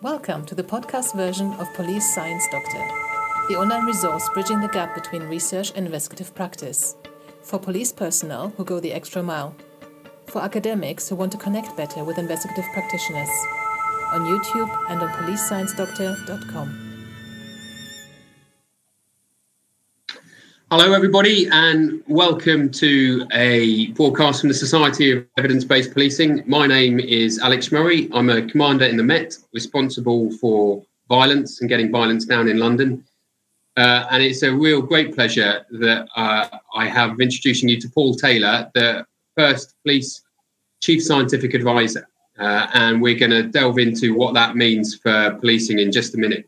Welcome to the podcast version of Police Science Doctor, the online resource bridging the gap between research and investigative practice. For police personnel who go the extra mile. For academics who want to connect better with investigative practitioners. On YouTube and on policesciencedoctor.com. Hello, everybody, and welcome to a broadcast from the Society of Evidence Based Policing. My name is Alex Murray. I'm a commander in the Met, responsible for violence and getting violence down in London. Uh, and it's a real great pleasure that uh, I have introducing you to Paul Taylor, the first police chief scientific advisor. Uh, and we're going to delve into what that means for policing in just a minute.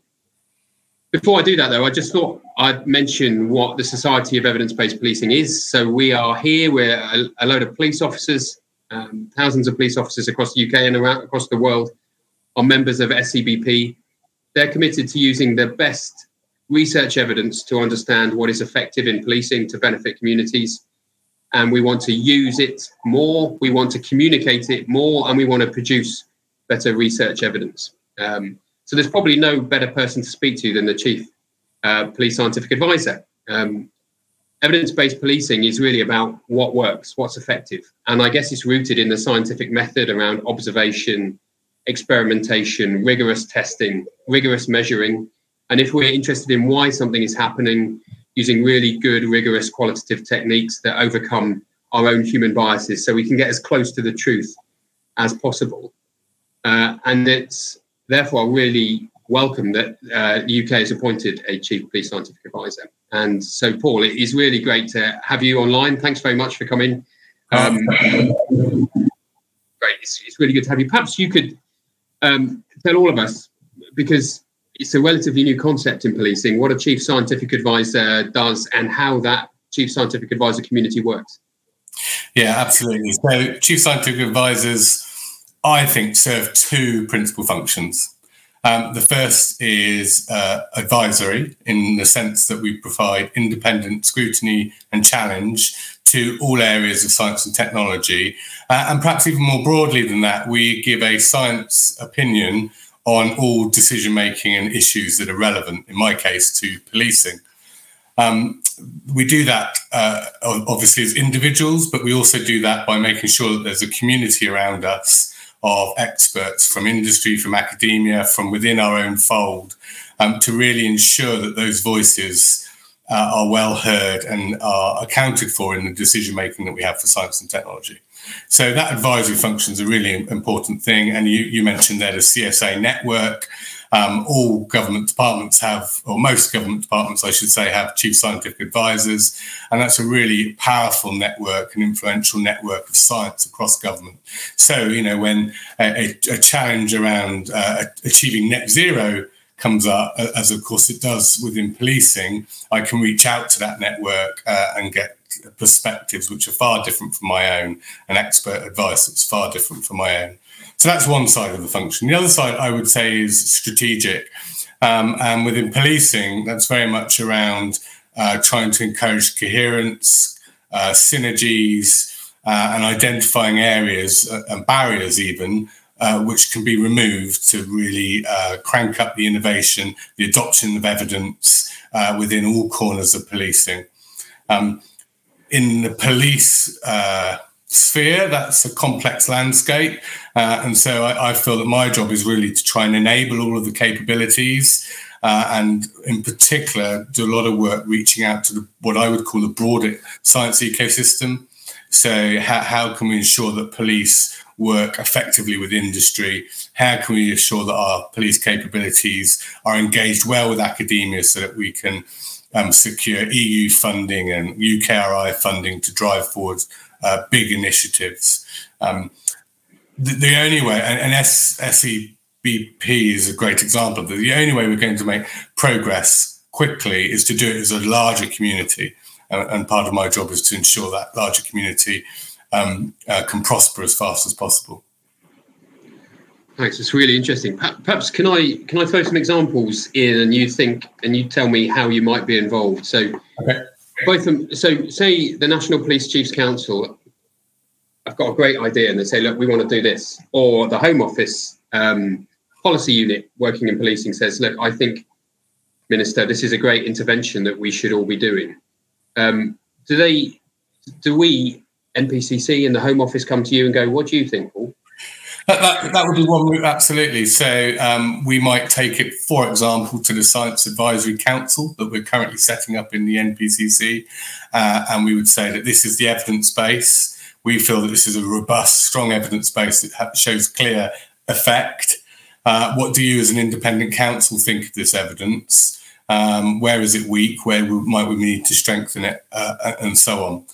Before I do that, though, I just thought I'd mention what the Society of Evidence Based Policing is. So we are here, we're a, a load of police officers, um, thousands of police officers across the UK and around across the world are members of SEBP. They're committed to using the best research evidence to understand what is effective in policing to benefit communities. And we want to use it more, we want to communicate it more, and we want to produce better research evidence. Um, so there's probably no better person to speak to than the chief uh, police scientific advisor. Um, evidence-based policing is really about what works, what's effective, and I guess it's rooted in the scientific method around observation, experimentation, rigorous testing, rigorous measuring. And if we're interested in why something is happening, using really good, rigorous qualitative techniques that overcome our own human biases so we can get as close to the truth as possible. Uh, and it's therefore, I really welcome that uh, the UK has appointed a chief police scientific advisor. And so, Paul, it is really great to have you online. Thanks very much for coming. Um, great, it's, it's, really good to have you. Perhaps you could um, tell all of us, because it's a relatively new concept in policing, what a chief scientific advisor does and how that chief scientific advisor community works. Yeah, absolutely. So, chief scientific advisors I think, serve two principal functions. Um, the first is uh, advisory in the sense that we provide independent scrutiny and challenge to all areas of science and technology. Uh, and perhaps even more broadly than that, we give a science opinion on all decision making and issues that are relevant, in my case, to policing. Um, we do that uh, obviously as individuals, but we also do that by making sure that there's a community around us of experts from industry, from academia, from within our own fold, um, to really ensure that those voices uh, are well heard and are accounted for in the decision making that we have for science and technology. So that advisory function is a really important thing. And you, you mentioned there the CSA network. Um, all government departments have, or most government departments, I should say, have chief scientific advisors. And that's a really powerful network, an influential network of science across government. So, you know, when a, a challenge around uh, achieving net zero comes up, as of course it does within policing, I can reach out to that network uh, and get perspectives which are far different from my own and expert advice that's far different from my own. So that's one side of the function. The other side, I would say, is strategic. Um, and within policing, that's very much around uh, trying to encourage coherence, uh, synergies, uh, and identifying areas uh, and barriers, even uh, which can be removed to really uh, crank up the innovation, the adoption of evidence within all corners of policing. Um, in the police sphere. That's a complex landscape. Uh, and so I, I, feel that my job is really to try and enable all of the capabilities. Uh, and in particular, do a lot of work reaching out to the, what I would call the broader science ecosystem. So, how, how can we ensure that police work effectively with industry? How can we ensure that our police capabilities are engaged well with academia so that we can um, secure EU funding and UKRI funding to drive forward uh, big initiatives. Um, the, the, only way, and, and S, SEBP is a great example, but the only way we're going to make progress quickly is to do it as a larger community. And, and part of my job is to ensure that larger community um, uh, can prosper as fast as possible. Thanks. It's really interesting. Perhaps can I can I throw some examples in, and you think, and you tell me how you might be involved. So, okay both of them. So, say the National Police Chiefs Council have got a great idea and they say, look, we want to do this. Or the Home Office um, policy unit working in policing says, look, I think, Minister, this is a great intervention that we should all be doing. Um, do they, do we, NPCC and the Home Office come to you and go, what do you think, Paul? That, that, that, would be one route, absolutely. So um, we might take it, for example, to the Science Advisory Council that we're currently setting up in the NPCC, uh, and we would say that this is the evidence base. We feel that this is a robust, strong evidence base that shows clear effect. Uh, what do you, as an independent council, think of this evidence? Um, where is it weak? Where we, might we need to strengthen it, uh, and so on?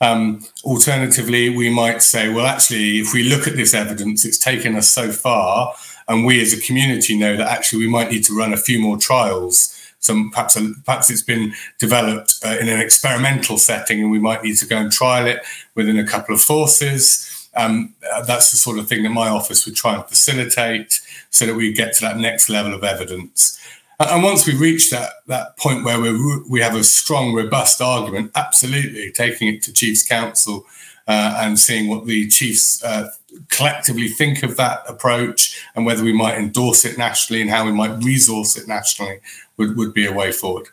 Um, alternatively, we might say, well, actually, if we look at this evidence, it's taken us so far, and we as a community know that actually we might need to run a few more trials. So perhaps, perhaps it's been developed uh, in an experimental setting, and we might need to go and trial it within a couple of forces. Um, uh, that's the sort of thing that my office would try and facilitate, so that we get to that next level of evidence. And once we reach that that point where we we have a strong, robust argument, absolutely taking it to Chiefs Council uh, and seeing what the chiefs uh, collectively think of that approach and whether we might endorse it nationally and how we might resource it nationally would, would be a way forward.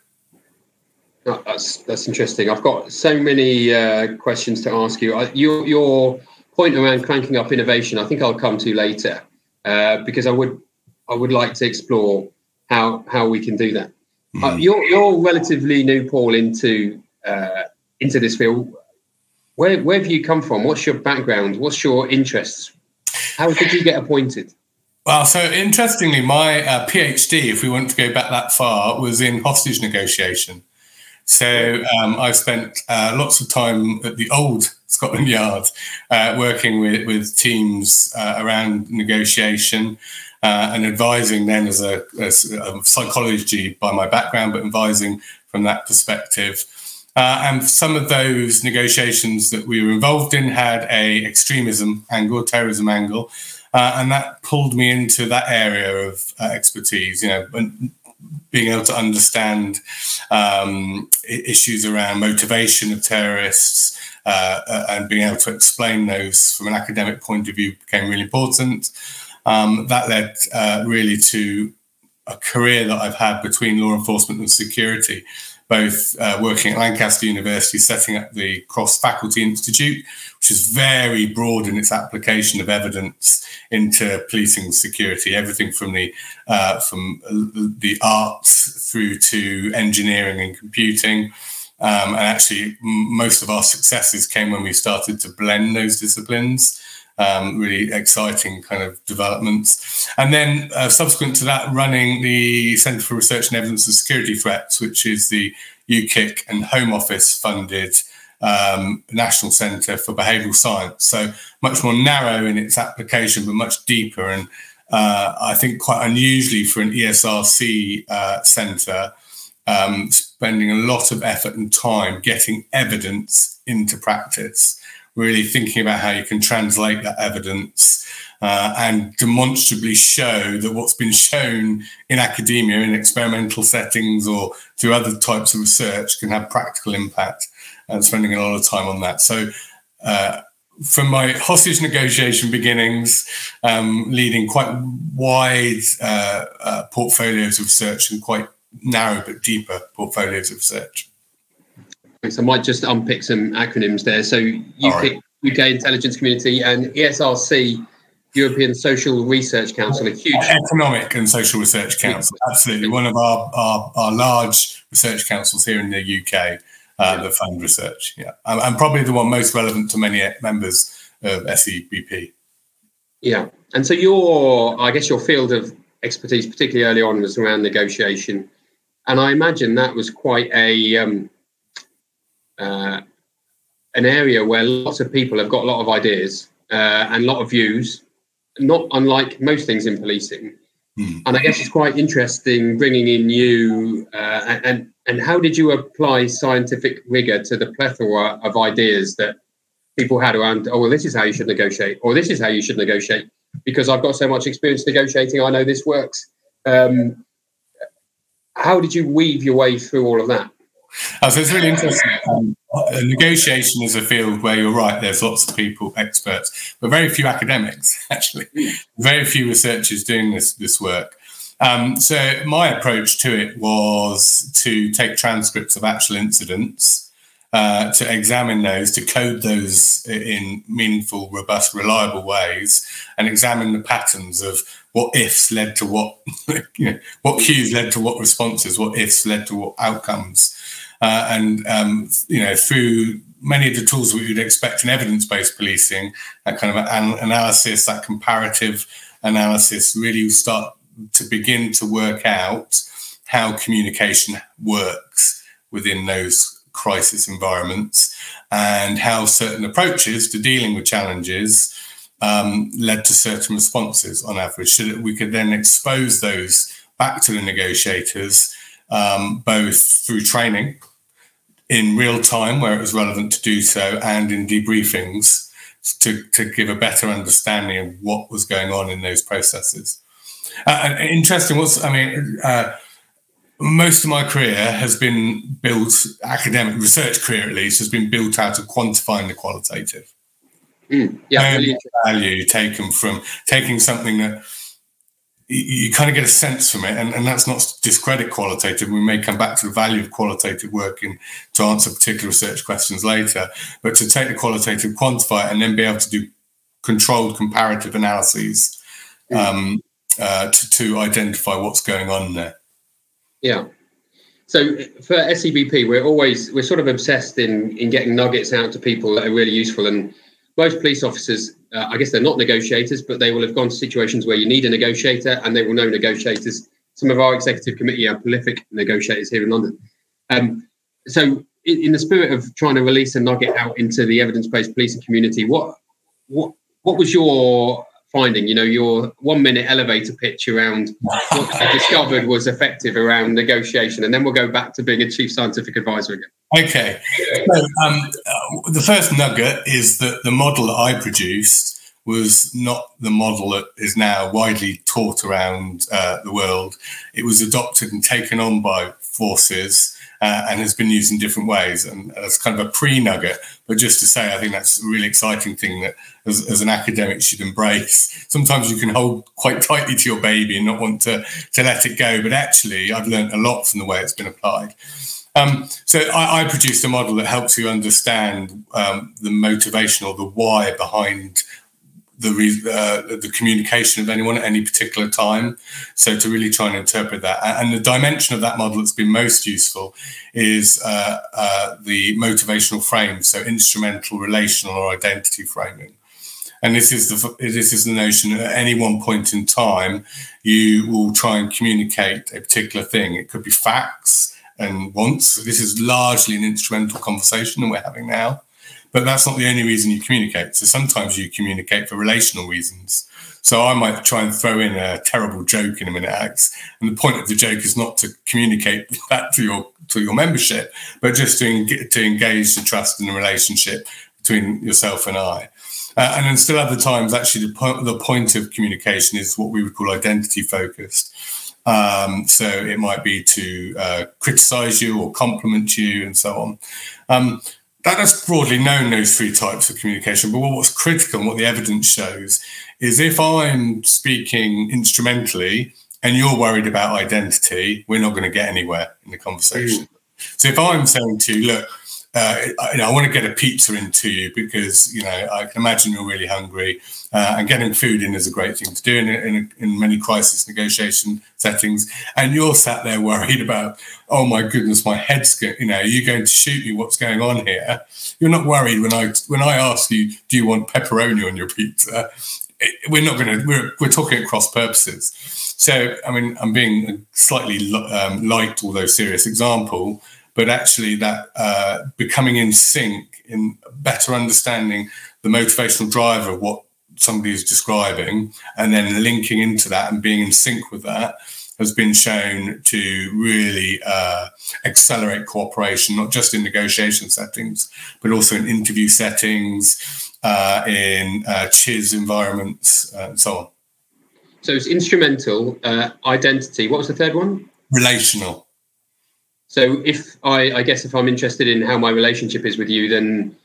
Oh, that's that's interesting. I've got so many uh, questions to ask you. Your your point around cranking up innovation, I think I'll come to later uh, because I would I would like to explore how how we can do that. Mm-hmm. Uh, you're you're relatively new, Paul, into uh, into this field. Where where have you come from? What's your background? What's your interests? How did you get appointed? Well, so interestingly, my uh, PhD, if we want to go back that far, was in hostage negotiation. So um, I've spent uh, lots of time at the old Scotland Yard uh, working with, with teams uh, around negotiation uh, and advising then as a, as a, psychology by my background, but advising from that perspective. Uh, and some of those negotiations that we were involved in had a extremism angle, terrorism angle, uh, and that pulled me into that area of uh, expertise. You know, being able to understand um, issues around motivation of terrorists uh, and being able to explain those from an academic point of view became really important. Um, that led uh, really to a career that I've had between law enforcement and security, both uh, working at Lancaster University, setting up the Cross Faculty Institute, which is very broad in its application of evidence into policing security, everything from the uh, from the arts through to engineering and computing. Um, and actually, most of our successes came when we started to blend those disciplines um, really exciting kind of developments. And then uh, subsequent to that, running the Centre for Research and Evidence of Security Threats, which is the UKIC and Home Office funded um, National Centre for Behavioural Science. So much more narrow in its application, but much deeper. And uh, I think quite unusually for an ESRC uh, centre, um, spending a lot of effort and time getting evidence into practice really thinking about how you can translate that evidence uh, and demonstrably show that what's been shown in academia in experimental settings or through other types of research can have practical impact and spending a lot of time on that. So, uh, from my hostage negotiation beginnings, um, leading quite wide uh, uh portfolios of research and quite narrow but deeper portfolios of research. I might just unpick some acronyms there. So UK, right. UK Intelligence Community and ESRC, European Social Research Council, a huge economic and social research council. Absolutely, one of our, our, our large research councils here in the UK uh, yeah. that fund research. Yeah, and, and, probably the one most relevant to many members of SEBP. Yeah, and so your, I guess, your field of expertise, particularly early on, was around negotiation, and I imagine that was quite a um, uh, an area where lots of people have got a lot of ideas uh, and a lot of views, not unlike most things in policing. Mm. And I guess it's quite interesting bringing in you uh, and and how did you apply scientific rigor to the plethora of ideas that people had around? Oh well, this is how you should negotiate, or this is how you should negotiate. Because I've got so much experience negotiating, I know this works. Um, how did you weave your way through all of that? Uh, so it's really interesting. Um, negotiation is a field where you're right. There's lots of people, experts, but very few academics. Actually, very few researchers doing this this work. Um, so my approach to it was to take transcripts of actual incidents, uh, to examine those, to code those in meaningful, robust, reliable ways, and examine the patterns of what ifs led to what, you know, what cues led to what responses, what ifs led to what outcomes, uh, and um, you know through many of the tools we would expect in evidence-based policing, that kind of an analysis, that comparative analysis, really start to begin to work out how communication works within those crisis environments and how certain approaches to dealing with challenges um, led to certain responses on average so that we could then expose those back to the negotiators um, both through training in real time where it was relevant to do so and in debriefings to, to give a better understanding of what was going on in those processes. Uh, interesting. What's I mean, uh, most of my career has been built academic research career at least has been built out of quantifying the qualitative. Mm, yeah, really value taken from taking something that you, you, kind of get a sense from it, and, and that's not discredit qualitative. We may come back to the value of qualitative work in to answer particular research questions later, but to take the qualitative, quantify it, and then be able to do controlled comparative analyses. Mm. Um, uh, to, to identify what's going on there. Yeah. So for SEBP, we're always we're sort of obsessed in in getting nuggets out to people that are really useful. And most police officers, uh, I guess they're not negotiators, but they will have gone to situations where you need a negotiator, and they will know negotiators. Some of our executive committee are prolific negotiators here in London. Um, so, in, in the spirit of trying to release a nugget out into the evidence-based policing community, what what what was your finding. You know, your one minute elevator pitch around what I discovered was effective around negotiation, and then we'll go back to being a chief scientific advisor again. Okay. So, um, uh, the first nugget is that the model that I produced was not the model that is now widely taught around uh, the world. It was adopted and taken on by forces uh, and has been used in different ways. And that's kind of a pre nugget. But just to say, I think that's a really exciting thing that as, as, an academic should embrace. Sometimes you can hold quite tightly to your baby and not want to, to let it go. But actually, I've learned a lot from the way it's been applied. Um, so I, I, produced a model that helps you understand um, the motivation or the why behind the uh, the communication of anyone at any particular time. So to really try and interpret that, and the dimension of that model that's been most useful is uh, uh, the motivational frame, so instrumental, relational, or identity framing. And this is the this is the notion that at any one point in time, you will try and communicate a particular thing. It could be facts and wants. This is largely an instrumental conversation that we're having now. But that's not the only reason you communicate. So sometimes you communicate for relational reasons. So I might try and throw in a terrible joke in a minute Alex, and the point of the joke is not to communicate that to your to your membership, but just to, to engage the trust in the relationship between yourself and I. Uh, and then still other times, actually, the, the point of communication is what we would call identity focused. Um, so it might be to uh, criticize you or compliment you and so on. Um, that's broadly known, those three types of communication. But what's critical and what the evidence shows is if I'm speaking instrumentally and you're worried about identity, we're not going to get anywhere in the conversation. Mm. So if I'm saying to you, look, uh, know, I want to get a pizza into you because you know I can imagine you're really hungry, uh, and getting food in is a great thing to do in, in, in many crisis negotiation settings. And you're sat there worried about, oh my goodness, my head's going. You know, are you going to shoot me? What's going on here? You're not worried when I when I ask you, do you want pepperoni on your pizza? We're not going to. We're we're talking at cross purposes. So I mean, I'm being a slightly um, light, although serious example but actually that uh, becoming in sync, in better understanding the motivational driver of what somebody is describing, and then linking into that and being in sync with that has been shown to really uh, accelerate cooperation, not just in negotiation settings, but also in interview settings, uh, in uh, CHIS environments, uh, and so on. So it's instrumental, uh, identity. What was the third one? Relational So if I, I guess if I'm interested in how my relationship is with you, then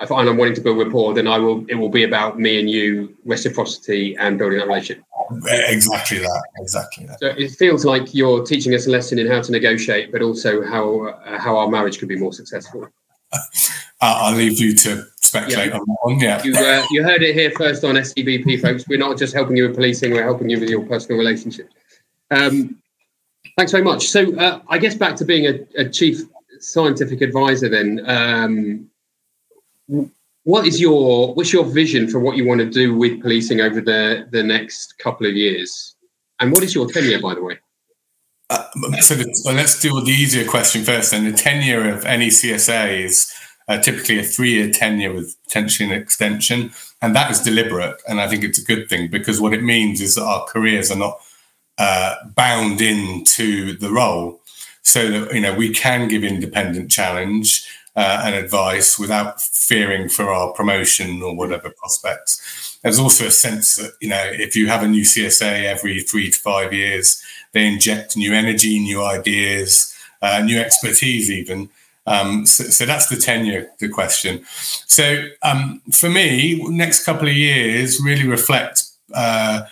if I'm wanting to build rapport, then I will. It will be about me and you, reciprocity, and building that relationship. Exactly that. Exactly that. So it feels like you're teaching us a lesson in how to negotiate, but also how uh, how our marriage could be more successful. I'll leave you to speculate yeah. on that one. Yeah, you, uh, you heard it here first on SEBP, folks. We're not just helping you with policing; we're helping you with your personal relationship. Um, thanks very much. So, uh, I guess back to being a, a chief scientific advisor, then. Um, what is your what's your vision for what you want to do with policing over the the next couple of years and what is your tenure by the way uh, so the, well, let's deal with the easier question first then the tenure of any csa is uh, typically a three-year tenure with potentially an extension and that is deliberate and i think it's a good thing because what it means is that our careers are not uh, bound into the role so that you know we can give independent challenge uh, and advice without fearing for our promotion or whatever prospects. There's also a sense that, you know, if you have a new CSA every three to five years, they inject new energy, new ideas, uh, new expertise, even. Um, so, so, that's the tenure, the question. So um, for me, next couple of years really reflect uh,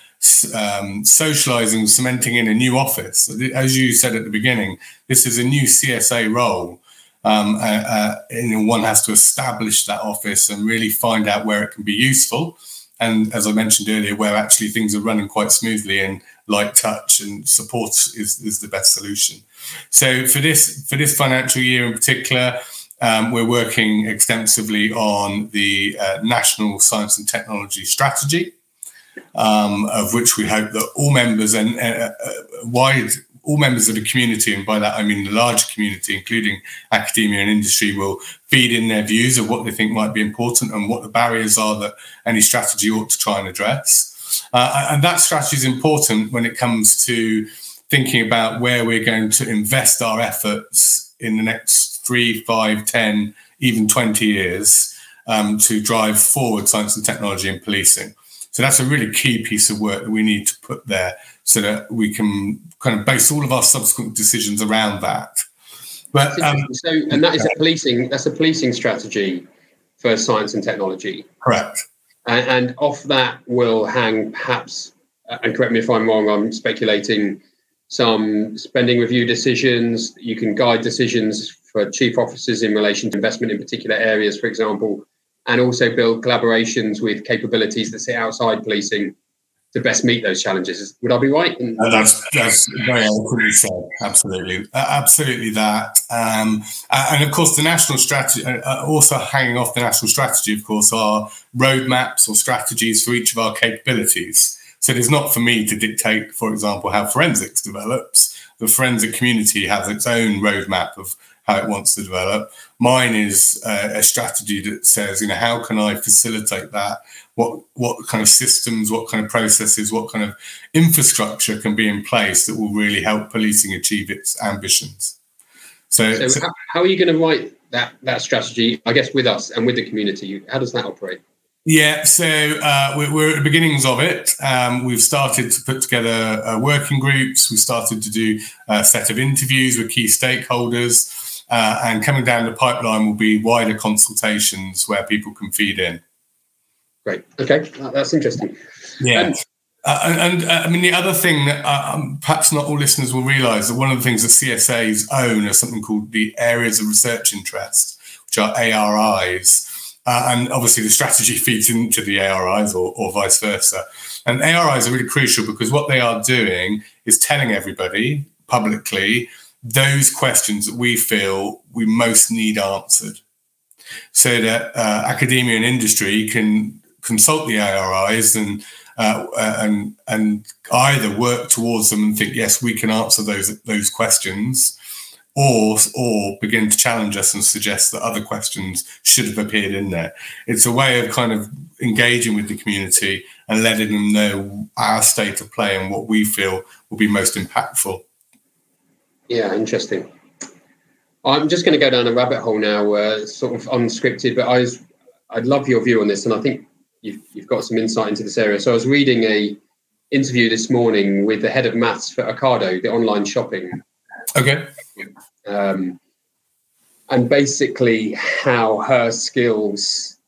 um, socializing, cementing in a new office. As you said at the beginning, this is a new CSA role um, uh, uh, and one has to establish that office and really find out where it can be useful. And as I mentioned earlier, where actually things are running quite smoothly and light touch and support is, is the best solution. So for this for this financial year in particular, um, we're working extensively on the uh, National Science and Technology Strategy, um, of which we hope that all members and uh, uh, wide all members of the community, and by that I mean the larger community, including academia and industry, will feed in their views of what they think might be important and what the barriers are that any strategy ought to try and address. Uh, and that strategy is important when it comes to thinking about where we're going to invest our efforts in the next three, five, ten, even 20 years um, to drive forward science and technology and policing. So that's a really key piece of work that we need to put there so that we can kind of base all of our subsequent decisions around that. But um, so, and that is a policing. That's a policing strategy for science and technology. Correct. And, and off that will hang perhaps, uh, and correct me if I'm wrong. I'm speculating some spending review decisions. You can guide decisions for chief officers in relation to investment in particular areas, for example, and also build collaborations with capabilities that sit outside policing to best meet those challenges. Would I be right? Uh, that's that's very eloquently said. Absolutely, uh, absolutely that. Um, and of course, the national strategy. Uh, uh, also hanging off the national strategy, of course, are roadmaps or strategies for each of our capabilities. So it is not for me to dictate, for example, how forensics develops. The forensic community has its own roadmap of how it wants to develop. Mine is uh, a strategy that says, you know, how can I facilitate that? What what kind of systems, what kind of processes, what kind of infrastructure can be in place that will really help policing achieve its ambitions? So, so, so how, how, are you going to write that that strategy? I guess with us and with the community, how does that operate? Yeah, so uh, we're, we're, at the beginnings of it. Um, we've started to put together uh, working groups. We started to do a set of interviews with key stakeholders. Uh, and coming down the pipeline will be wider consultations where people can feed in. Great. Okay, that's interesting. Yeah. Um, uh, and, and uh, I mean, the other thing that uh, um, perhaps not all listeners will realise that one of the things that CSAs own are something called the areas of research interest, which are ARIs. Uh, and obviously, the strategy feeds into the ARIs or, or vice versa. And ARIs are really crucial because what they are doing is telling everybody publicly those questions that we feel we most need answered. So that uh, academia and industry can consult the ARIs and uh, and and either work towards them and think yes we can answer those those questions or or begin to challenge us and suggest that other questions should have appeared in there. It's a way of kind of engaging with the community and letting them know our state of play and what we feel will be most impactful yeah, interesting. I'm just going to go down a rabbit hole now, uh, sort of unscripted, but I was, I'd love your view on this, and I think you've, you've got some insight into this area. So I was reading a interview this morning with the head of maths for Ocado, the online shopping. Okay. Um, and basically how her skills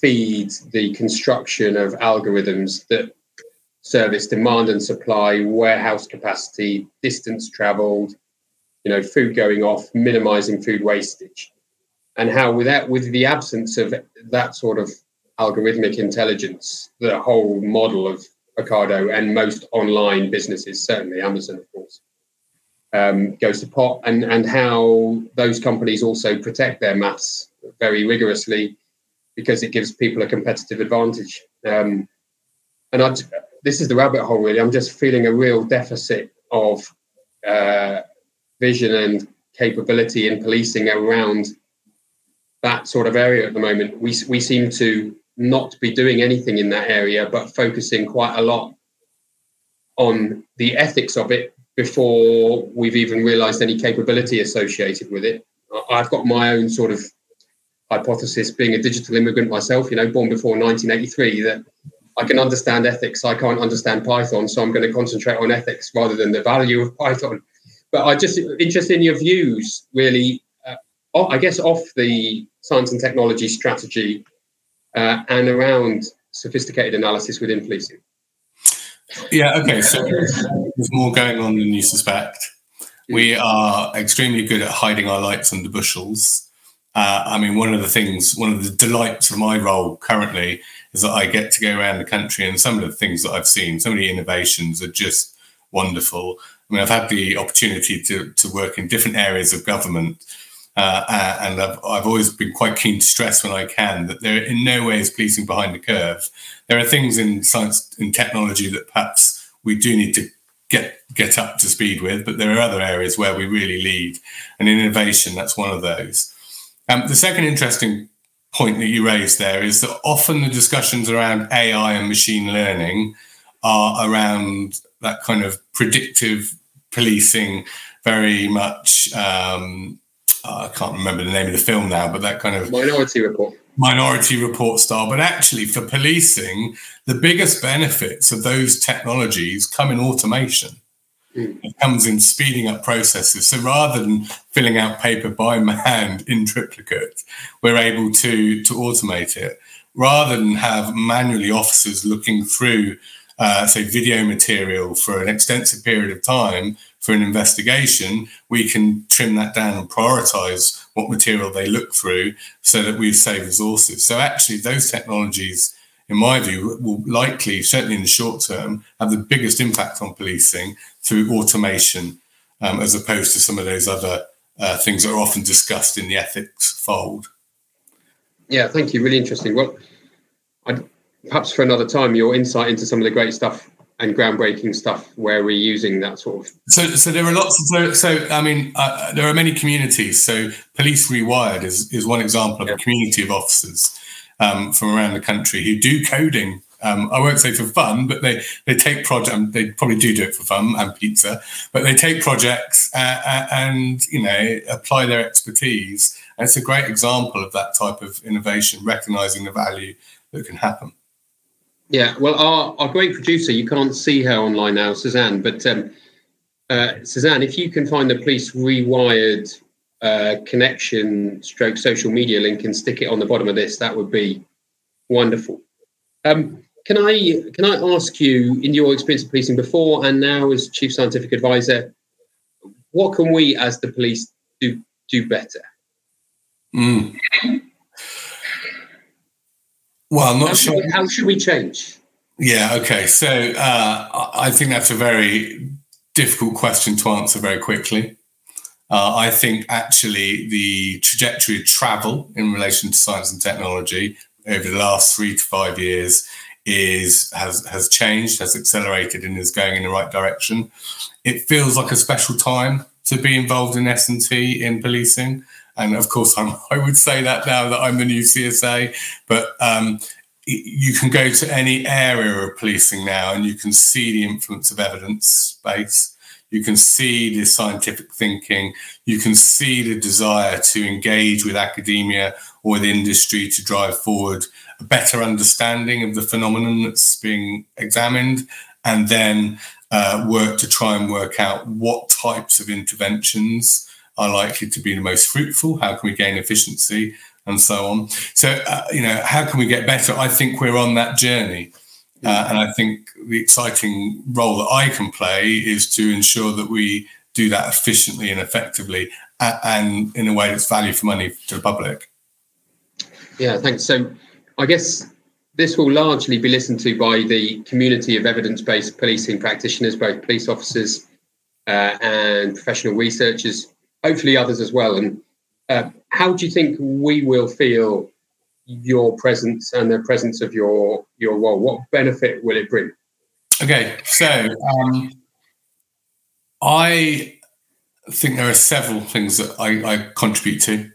feed the construction of algorithms that service demand and supply, warehouse capacity, distance traveled, you know, food going off, minimizing food wastage, and how without with the absence of that sort of algorithmic intelligence, the whole model of Ocado and most online businesses, certainly Amazon, of course, um, goes to pot, and and how those companies also protect their maths very rigorously because it gives people a competitive advantage. Um, and I, this is the rabbit hole, really. I'm just feeling a real deficit of uh, vision and capability in policing around that sort of area at the moment. We we seem to not be doing anything in that area, but focusing quite a lot on the ethics of it before we've even realized any capability associated with it. I've got my own sort of hypothesis, being a digital immigrant myself, you know, born before 1983, that I can understand ethics. I can't understand Python, so I'm going to concentrate on ethics rather than the value of Python. But I just interested in your views, really. Uh, I guess off the science and technology strategy uh, and around sophisticated analysis within policing. Yeah, okay. So there's more going on than you suspect. We are extremely good at hiding our lights under bushels. Uh, I mean, one of the things, one of the delights of my role currently is that I get to go around the country and some of the things that I've seen, some of the innovations are just wonderful. I mean, I've had the opportunity to, to work in different areas of government uh, uh, and I've, I've always been quite keen to stress when I can that there in no way is policing behind the curve. There are things in science and technology that perhaps we do need to get get up to speed with, but there are other areas where we really lead. And innovation, that's one of those. Um, the second interesting point that you raised there is that often the discussions around AI and machine learning are around that kind of predictive policing, very much um, uh, I can't remember the name of the film now, but that kind of Minority Report. Minority Report style. But actually, for policing, the biggest benefits of those technologies come in automation. It comes in speeding up processes. So rather than filling out paper by hand in triplicate, we're able to to automate it. Rather than have manually officers looking through, uh, say, video material for an extensive period of time, for an investigation, we can trim that down and prioritize what material they look through so that we save resources. So actually, those technologies, in my view, will likely, certainly in the short term, have the biggest impact on policing through automation, um, as opposed to some of those other uh, things that are often discussed in the ethics fold. Yeah, thank you. Really interesting. Well, I'd, perhaps for another time, your insight into some of the great stuff and groundbreaking stuff where we're using that sort of. So, so there are lots of so. so I mean, uh, there are many communities. So, Police Rewired is is one example of yeah. a community of officers um, from around the country who do coding. Um, I won't say for fun, but they they take project. Um, they probably do do it for fun and pizza, but they take projects uh, uh, and you know apply their expertise. And it's a great example of that type of innovation, recognizing the value that can happen. Yeah, well, our, our great producer, you can't see her online now, Suzanne, but um, uh, Suzanne, if you can find the police rewired uh, connection stroke social media link and stick it on the bottom of this, that would be wonderful. Um, can I can I ask you, in your experience of policing before and now as chief scientific advisor, what can we as the police do do better? Mm. Well, I'm not how sure. we, how should we change? Yeah. Okay. So uh, I think that's a very difficult question to answer very quickly. Uh, I think actually the trajectory of travel in relation to science and technology over the last three to five years is has has changed, has accelerated, and is going in the right direction. It feels like a special time to be involved in S and T in policing. And of course, I'm, I would say that now that I'm the new CSA, but um, you can go to any area of policing now and you can see the influence of evidence base. You can see the scientific thinking. You can see the desire to engage with academia or with industry to drive forward a better understanding of the phenomenon that's being examined, and then uh, work to try and work out what types of interventions are likely to be the most fruitful? How can we gain efficiency and so on? So, uh, you know, how can we get better? I think we're on that journey. Uh, and I think the exciting role that I can play is to ensure that we do that efficiently and effectively and in a way that's value for money to the public. Yeah, thanks. So I guess this will largely be listened to by the community of evidence based policing practitioners, both police officers uh, and professional researchers, hopefully others as well. And uh, how do you think we will feel your presence and the presence of your your role? What benefit will it bring? Okay, so um, I think there are several things that I, I contribute to.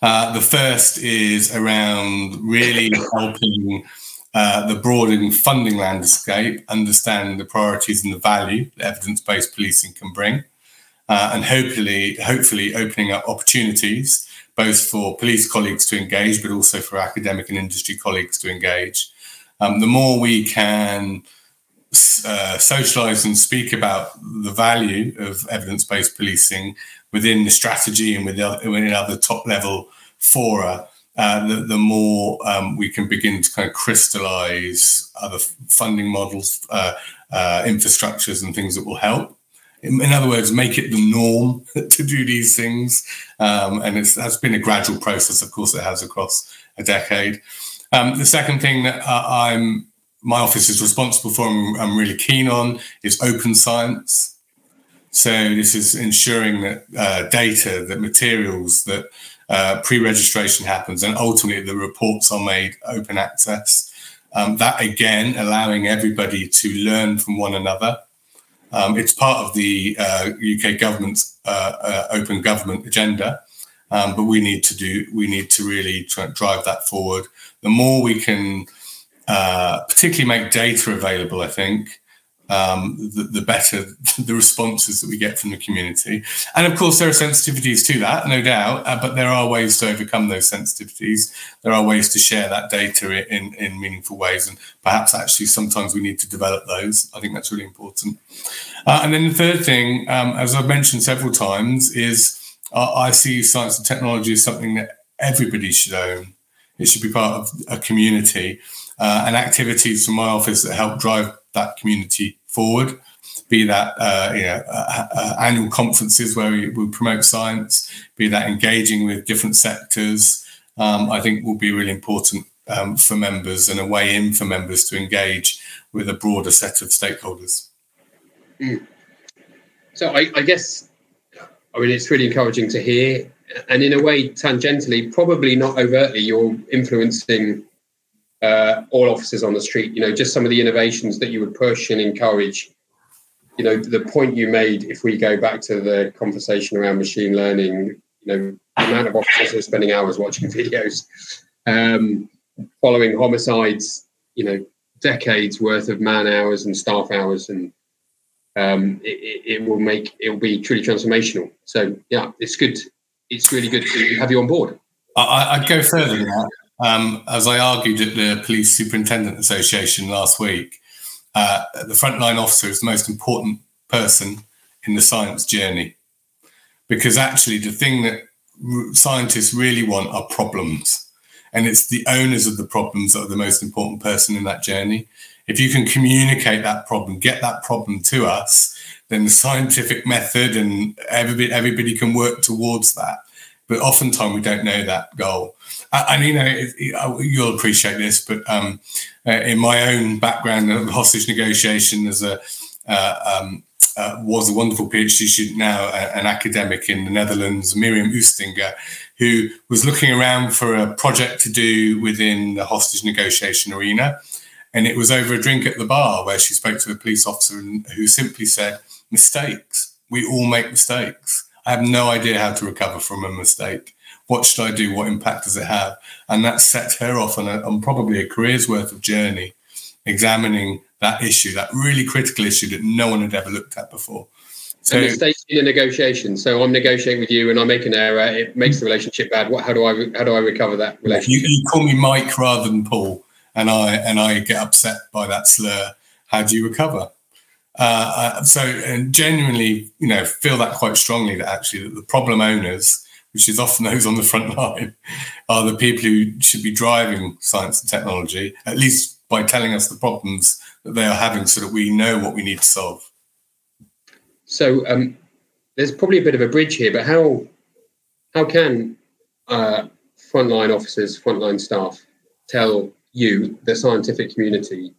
Uh, the first is around really helping uh, the broadening funding landscape understand the priorities and the value that evidence-based policing can bring, uh, and hopefully, hopefully opening up opportunities both for police colleagues to engage, but also for academic and industry colleagues to engage. Um, the more we can uh, socialize and speak about the value of evidence-based policing within the strategy and within other top-level fora, uh, the, the, more um, we can begin to kind of crystallize other funding models, uh, uh, infrastructures, and things that will help in, other words, make it the norm to do these things. Um, and it's that's been a gradual process. Of course, it has across a decade. Um, the second thing that uh, I'm my office is responsible for and I'm really keen on is open science. So this is ensuring that uh, data, that materials, that uh, pre-registration happens, and ultimately the reports are made open access. Um, that again, allowing everybody to learn from one another um, it's part of the uh, UK government's uh, uh, open government agenda, um, but we need to do we need to really drive that forward. The more we can, uh, particularly make data available, I think, um, the, the, better the responses that we get from the community. And of course, there are sensitivities to that, no doubt, uh, but there are ways to overcome those sensitivities. There are ways to share that data in, in meaningful ways. And perhaps actually sometimes we need to develop those. I think that's really important. Uh, and then the third thing, um, as I've mentioned several times, is uh, I see science and technology as something that everybody should own. It should be part of a community uh, and activities from my office that help drive that community forward. Be that uh, you know uh, uh, annual conferences where we, we, promote science, be that engaging with different sectors. Um, I think will be really important um, for members and a way in for members to engage with a broader set of stakeholders. Mm. So I, I guess I mean it's really encouraging to hear, and in a way, tangentially, probably not overtly, you're influencing uh, all officers on the street. You know, just some of the innovations that you would push and encourage. You know, the point you made, if we go back to the conversation around machine learning, you know, the amount of officers who are spending hours watching videos, um, following homicides, you know, decades worth of man hours and staff hours, and um, it, it will make it will be truly transformational. So, yeah, it's good. It's really good to have you on board. I, would go further than that. Um, as I argued at the Police Superintendent Association last week, uh, the frontline officer is the most important person in the science journey. Because actually, the thing that scientists really want are problems. And it's the owners of the problems that are the most important person in that journey. If you can communicate that problem, get that problem to us, then the scientific method and everybody, everybody can work towards that. But oftentimes we don't know that goal. And you know, it, it, you'll appreciate this, but um, uh, in my own background of hostage negotiation, as a uh, um, uh, was a wonderful PhD student, now an academic in the Netherlands, Miriam Oostinga, who was looking around for a project to do within the hostage negotiation arena. And it was over a drink at the bar where she spoke to a police officer who simply said, Mistakes. We all make mistakes. I have no idea how to recover from a mistake what should I do? What impact does it have? And that set her off on, a, on probably a career's worth of journey, examining that issue, that really critical issue that no one had ever looked at before. So and it's in a negotiation. So I'm negotiating with you, and I make an error. It makes the relationship bad. What? How do I? How do I recover that relationship? You, you call me Mike rather than Paul, and I and I get upset by that slur. How do you recover? Uh, so, and genuinely, you know, feel that quite strongly that actually the problem owners, which is often those on the front line, are the people who should be driving science and technology, at least by telling us the problems that they are having so that we know what we need to solve. So um, there's probably a bit of a bridge here, but how how can uh, frontline officers, frontline staff tell you, the scientific community,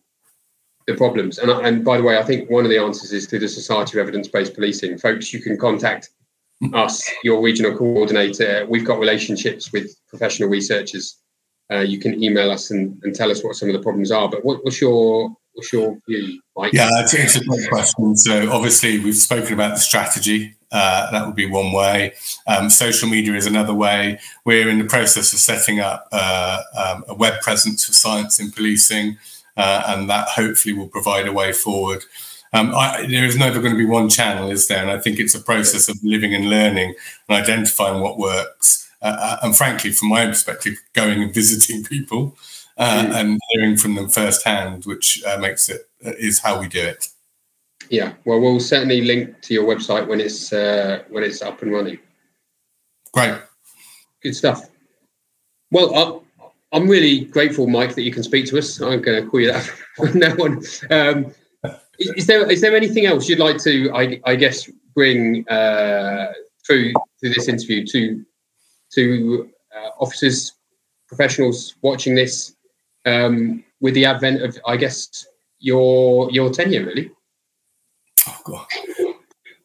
the problems. And, and by the way, I think one of the answers is through the Society of Evidence Based Policing. Folks, you can contact us, your regional coordinator. We've got relationships with professional researchers. Uh, you can email us and, and tell us what some of the problems are. But what, what's your what's your view, Mike? Yeah, it's, it's a great question. So obviously, we've spoken about the strategy. Uh, that would be one way. Um, social media is another way. We're in the process of setting up uh, um, a web presence for science in policing uh, and that hopefully will provide a way forward. Um, I, there is never going to be one channel, is there? And I think it's a process of living and learning and identifying what works. Uh, uh and frankly, from my perspective, going and visiting people uh, mm. and hearing from them firsthand, which uh, makes it uh, how we do it. Yeah, well, we'll certainly link to your website when it's when it's up and running. Great, good stuff. Well, I'm really grateful, Mike, that you can speak to us. I'm going to call you that from now on. Um, is there is there anything else you'd like to, I, I guess, bring uh, through through this interview to to uh, officers, professionals watching this um, with the advent of, I guess, your your tenure, really? Oh God.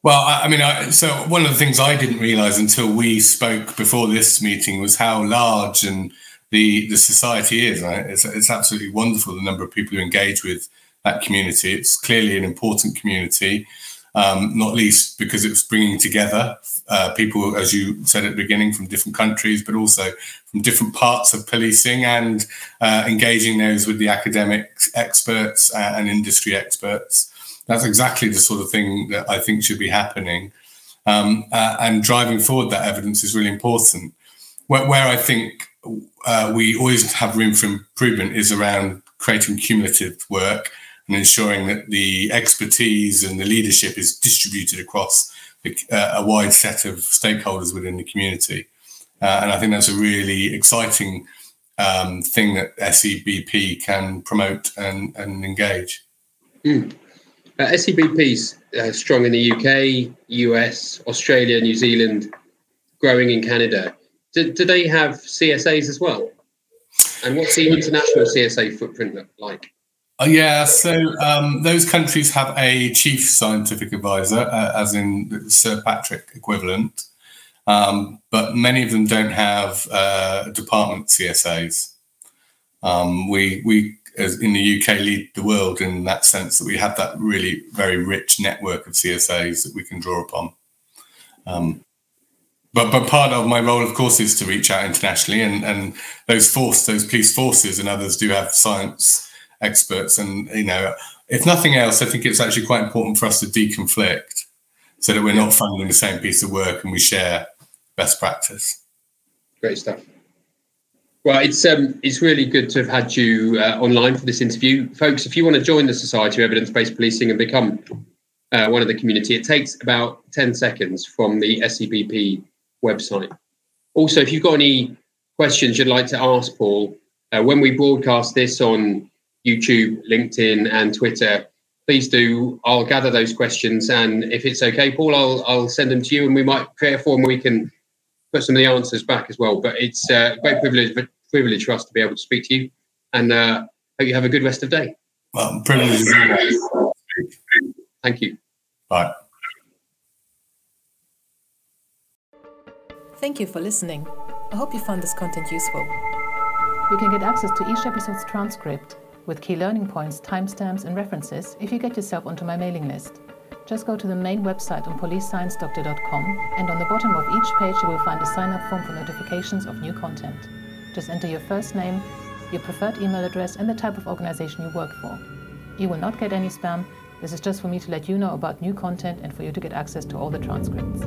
Well, I, I mean, I, so one of the things I didn't realise until we spoke before this meeting was how large and the the society is. It's, it's absolutely wonderful the number of people who engage with that community. It's clearly an important community, um, not least because it's bringing together uh, people, as you said at the beginning, from different countries, but also from different parts of policing and uh, engaging those with the academic experts and industry experts. That's exactly the sort of thing that I think should be happening. Um, uh, and driving forward that evidence is really important. Where, where I think uh, we always have room for improvement is around creating cumulative work and ensuring that the expertise and the leadership is distributed across the, uh, a wide set of stakeholders within the community. Uh, and I think that's a really exciting um, thing that SEBP can promote and, and engage. Mm. Uh, SEBP's uh, strong in the UK, US, Australia, New Zealand, growing in Canada. Do, do they have CSAs as well? And what's the international CSA footprint look like? Uh, yeah, so um, those countries have a chief scientific advisor, uh, as in Sir Patrick equivalent, um, but many of them don't have uh, department CSAs. Um, we we in the UK lead the world in that sense that we have that really very rich network of CSAs that we can draw upon. But but part of my role, of course, is to reach out internationally, and and those force, those police forces, and others do have science experts, and you know, if nothing else, I think it's actually quite important for us to deconflict, so that we're not funding the same piece of work and we share best practice. Great stuff. Well, it's um, it's really good to have had you uh, online for this interview, folks. If you want to join the Society of Evidence-Based Policing and become uh, one of the community, it takes about ten seconds from the SEBP website. Also, if you've got any questions you'd like to ask Paul, uh, when we broadcast this on YouTube, LinkedIn, and Twitter, please do. I'll gather those questions, and if it's okay, Paul, I'll I'll send them to you, and we might create a form where we can put some of the answers back as well. But it's uh, a great privilege, privilege for us to be able to speak to you, and uh, hope you have a good rest of the day. Well, privilege. Thank you. Bye. Thank you for listening. I hope you found this content useful. You can get access to each episode's transcript with key learning points, timestamps, and references if you get yourself onto my mailing list. Just go to the main website on policesciencedoctor.com, and on the bottom of each page, you will find a sign up form for notifications of new content. Just enter your first name, your preferred email address, and the type of organization you work for. You will not get any spam. This is just for me to let you know about new content and for you to get access to all the transcripts.